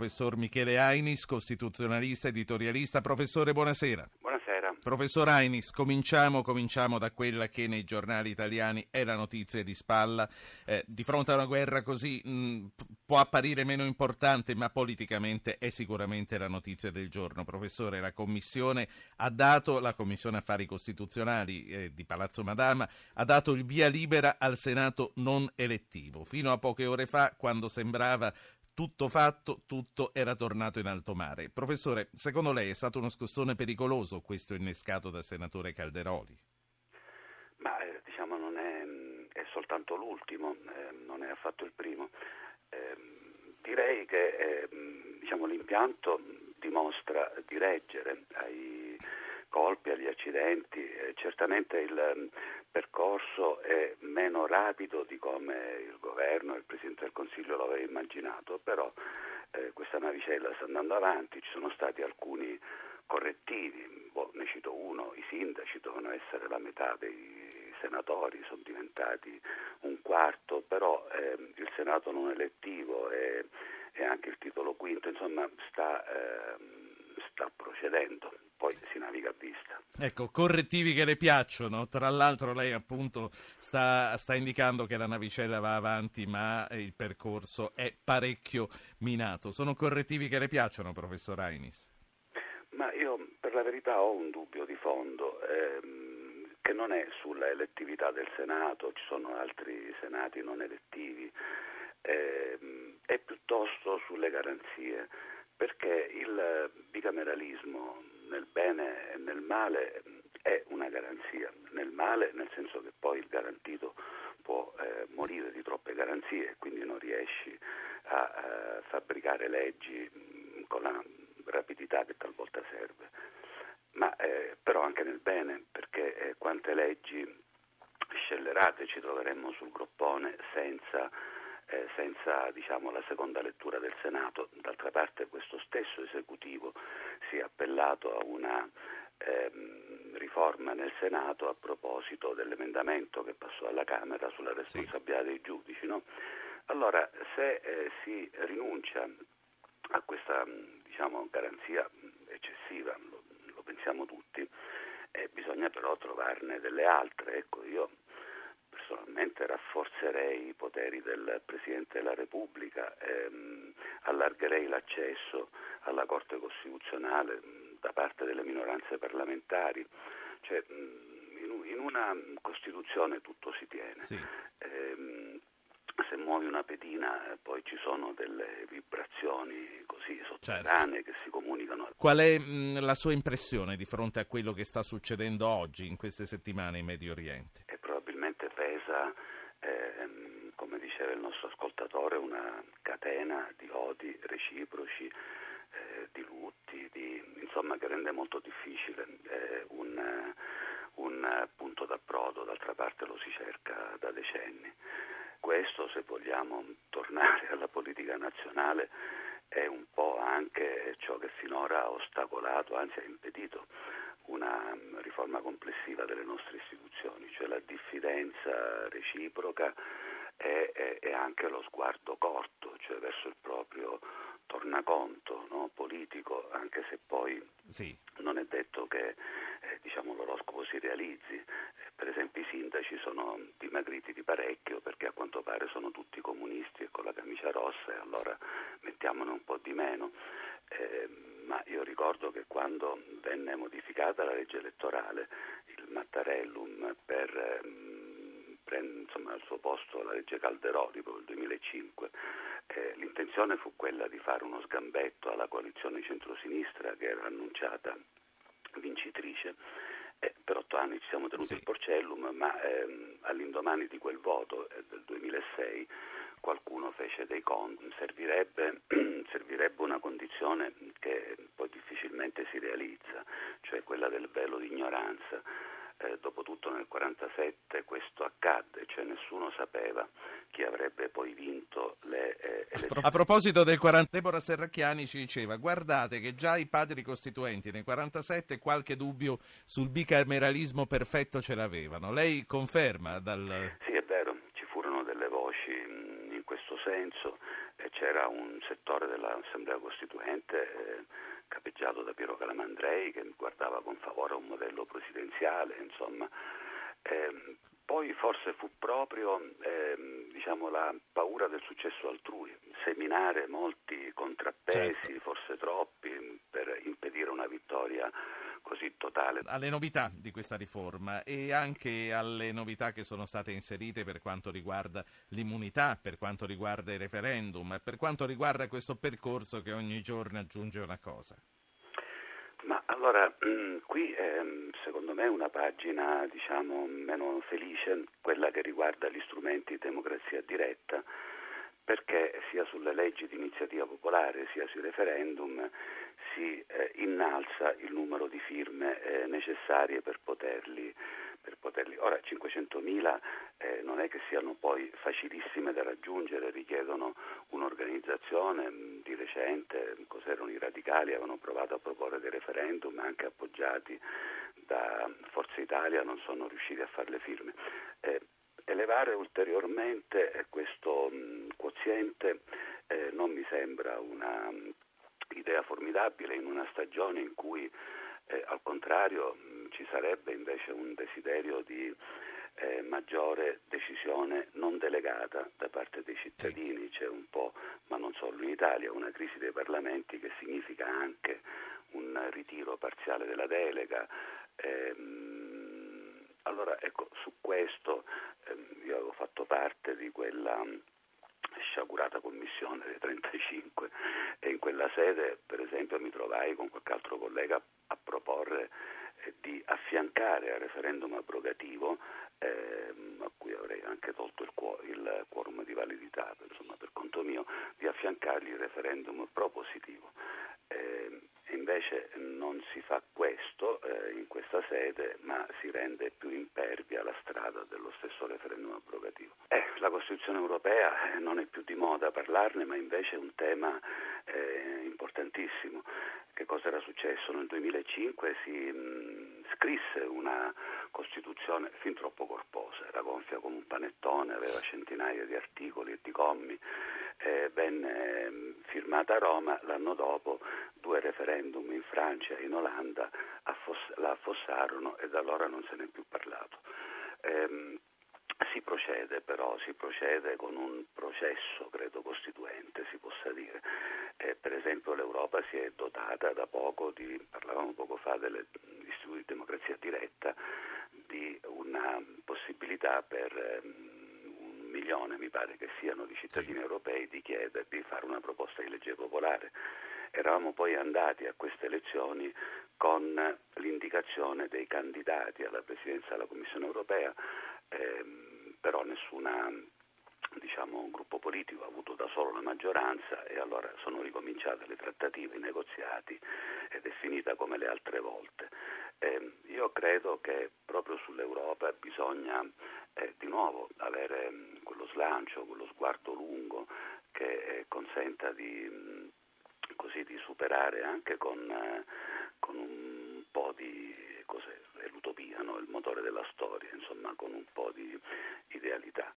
professor Michele Ainis, costituzionalista, editorialista. Professore, buonasera. Buonasera. Professor Ainis, cominciamo, cominciamo, da quella che nei giornali italiani è la notizia di spalla. Eh, di fronte a una guerra così mh, può apparire meno importante, ma politicamente è sicuramente la notizia del giorno. Professore, la Commissione ha dato, la Commissione Affari Costituzionali eh, di Palazzo Madama, ha dato il via libera al Senato non elettivo. Fino a poche ore fa, quando sembrava tutto fatto, tutto era tornato in alto mare. Professore, secondo lei è stato uno scossone pericoloso questo innescato dal senatore Calderoli? Ma eh, diciamo non è, mm, è, soltanto l'ultimo, eh, non è affatto il primo. Eh, direi che eh, mm, diciamo, l'impianto dimostra di reggere ai colpi, agli accidenti. Eh, certamente il mm, percorso è meno rapido di come il governo e il Presidente del Consiglio lo aveva immaginato, però eh, questa navicella sta andando avanti, ci sono stati alcuni correttivi, boh, ne cito uno, i sindaci dovevano essere la metà dei senatori, sono diventati un quarto, però eh, il Senato non elettivo e, e, anche il titolo quinto, insomma sta, eh, sta procedendo poi si naviga a vista. Ecco, correttivi che le piacciono, tra l'altro lei appunto sta, sta, indicando che la navicella va avanti ma il percorso è parecchio minato. Sono correttivi che le piacciono, professor Ainis? Ma io per la verità ho un dubbio di fondo. Ehm, che non è sulla elettività del Senato, ci sono altri senati non elettivi, ehm, è piuttosto sulle garanzie, perché il bicameralismo nel bene e nel male è una garanzia, nel male nel senso che poi il garantito può eh, morire di troppe garanzie e quindi non riesci a, a fabbricare leggi mh, con la rapidità che talvolta serve, ma eh, però anche nel bene perché eh, quante leggi scellerate ci troveremmo sul groppone senza eh, senza diciamo, la seconda lettura del Senato. D'altra parte questo stesso esecutivo si è appellato a una ehm, riforma nel Senato a proposito dell'emendamento che passò alla Camera sulla responsabilità sì. dei giudici. No? Allora, se eh, si rinuncia a questa diciamo, garanzia eccessiva, lo, lo pensiamo tutti, eh, bisogna però trovarne delle altre. Ecco, io personalmente rafforzerei i poteri del Presidente della Repubblica, ehm, allargherei l'accesso alla Corte Costituzionale mh, da parte delle minoranze parlamentari. Cioè, mh, in, in, una Costituzione tutto si tiene. Sì. Ehm, se muovi una pedina eh, poi ci sono delle vibrazioni così sotterranee certo. che si comunicano. Qual è mh, la sua impressione di fronte a quello che sta succedendo oggi in queste settimane in Medio Oriente? pesa, ehm, come diceva il nostro ascoltatore, una catena di odi reciproci, eh, di lutti, di, insomma che rende molto difficile eh, un, un punto d'approdo, d'altra parte lo si cerca da decenni. Questo, se vogliamo tornare alla politica nazionale, è un po' anche ciò che finora ha ostacolato, anzi ha impedito una riforma complessiva delle nostre istituzioni, cioè la diffidenza reciproca e, e, e anche lo sguardo corto, cioè verso il proprio tornaconto no, politico, anche se poi sì. non è detto che eh, diciamo, l'oroscopo si realizzi. Eh, per esempio i sindaci sono dimagriti di parecchio perché a quanto pare sono tutti comunisti e con la camicia rossa e allora mettiamone un po' di meno. Eh, ma io ricordo che quando venne modificata la legge elettorale, il Mattarellum per prendere insomma, al suo posto la legge Calderoli per il 2005, eh, l'intenzione fu quella di fare uno sgambetto alla coalizione centrosinistra che era annunciata vincitrice. Eh, per otto anni ci siamo tenuti sì. il Porcellum, ma ehm, all'indomani di quel voto eh, del 2006 qualcuno fece dei conti, servirebbe, servirebbe una condizione che poi difficilmente si realizza, cioè quella del velo di ignoranza. Eh, dopotutto nel 1947 questo accadde, cioè nessuno sapeva chi avrebbe poi vinto le eh, elezioni. A proposito del 40, Deborah Serracchiani ci diceva guardate che già i padri costituenti nel 1947 qualche dubbio sul bicameralismo perfetto ce l'avevano. Lei conferma dal... Sì, è vero, ci furono delle voci questo senso e c'era un settore dell'Assemblea Costituente eh, capeggiato da Piero Calamandrei che guardava con favore a un modello presidenziale, insomma. Eh, poi forse fu proprio eh, diciamo, la paura del successo altrui, seminare molti contrappesi, certo. forse troppi, per impedire una vittoria così totale. Alle novità di questa riforma e anche alle novità che sono state inserite per quanto riguarda l'immunità, per quanto riguarda i referendum, per quanto riguarda questo percorso che ogni giorno aggiunge una cosa. Allora, mm, qui ehm, secondo me una pagina diciamo, meno felice, quella che riguarda gli strumenti di democrazia diretta, perché sia sulle leggi di iniziativa popolare sia sui referendum si eh, innalza il numero di firme eh, necessarie per poterli per poterli. Ora 500.000 eh, non è che siano poi facilissime da raggiungere, richiedono un'organizzazione. Mm, recente, cos'erano i radicali, avevano provato a proporre dei referendum anche appoggiati da Forza Italia, non sono riusciti a fare le firme. Eh, elevare ulteriormente eh, questo mh, mm, quoziente eh, non mi sembra una mh, idea formidabile in una stagione in cui eh, al contrario mh, ci sarebbe invece un desiderio di eh, maggiore decisione non delegata da parte dei cittadini, c'è un po', ma non solo in Italia, una crisi dei parlamenti che significa anche un ritiro parziale della delega. Ehm, allora ecco, su questo ehm, io avevo fatto parte di quella sciagurata commissione dei 35 e in quella sede per esempio mi trovai con qualche altro collega a proporre eh, di affiancare al referendum abrogativo eh, a cui avrei anche tolto il, quo- il quorum di validità insomma, per conto mio di affiancargli il referendum propositivo eh, invece non si fa questo eh, in questa sede, ma si rende più impervia la strada dello stesso referendum abrogativo. Eh, la Costituzione europea eh, non è più di moda parlarne, ma invece è un tema eh, importantissimo. Che cosa era successo? Nel 2005 si mh, scrisse una Costituzione fin troppo corposa, era gonfia come un panettone, aveva centinaia di articoli e di commi eh, venne ehm, firmata a Roma, l'anno dopo due referendum in Francia e in Olanda affoss- la affossarono e da allora non se ne è più parlato. Eh, si procede però, si procede con un processo, credo, costituente, si possa dire. Eh, per esempio l'Europa si è dotata da poco di, parlavamo poco fa degli istituti di democrazia diretta, di una possibilità per ehm, milione, mi pare che siano, di cittadini sì. europei di chiedere di fare una proposta di legge popolare. Eravamo poi andati a queste elezioni con l'indicazione dei candidati alla presidenza della Commissione europea, ehm, però nessuna diciamo, gruppo politico ha avuto da solo la maggioranza e allora sono ricominciate le trattative, i negoziati ed è finita come le altre volte. Eh, io credo che proprio sull'Europa bisogna eh, di nuovo avere mh, mm, quello slancio, quello sguardo lungo che eh, consenta di, mh, mm, così, di, superare anche con, eh, con un po' di cos'è, l'utopia, no? il motore della storia, insomma con un po' di idealità.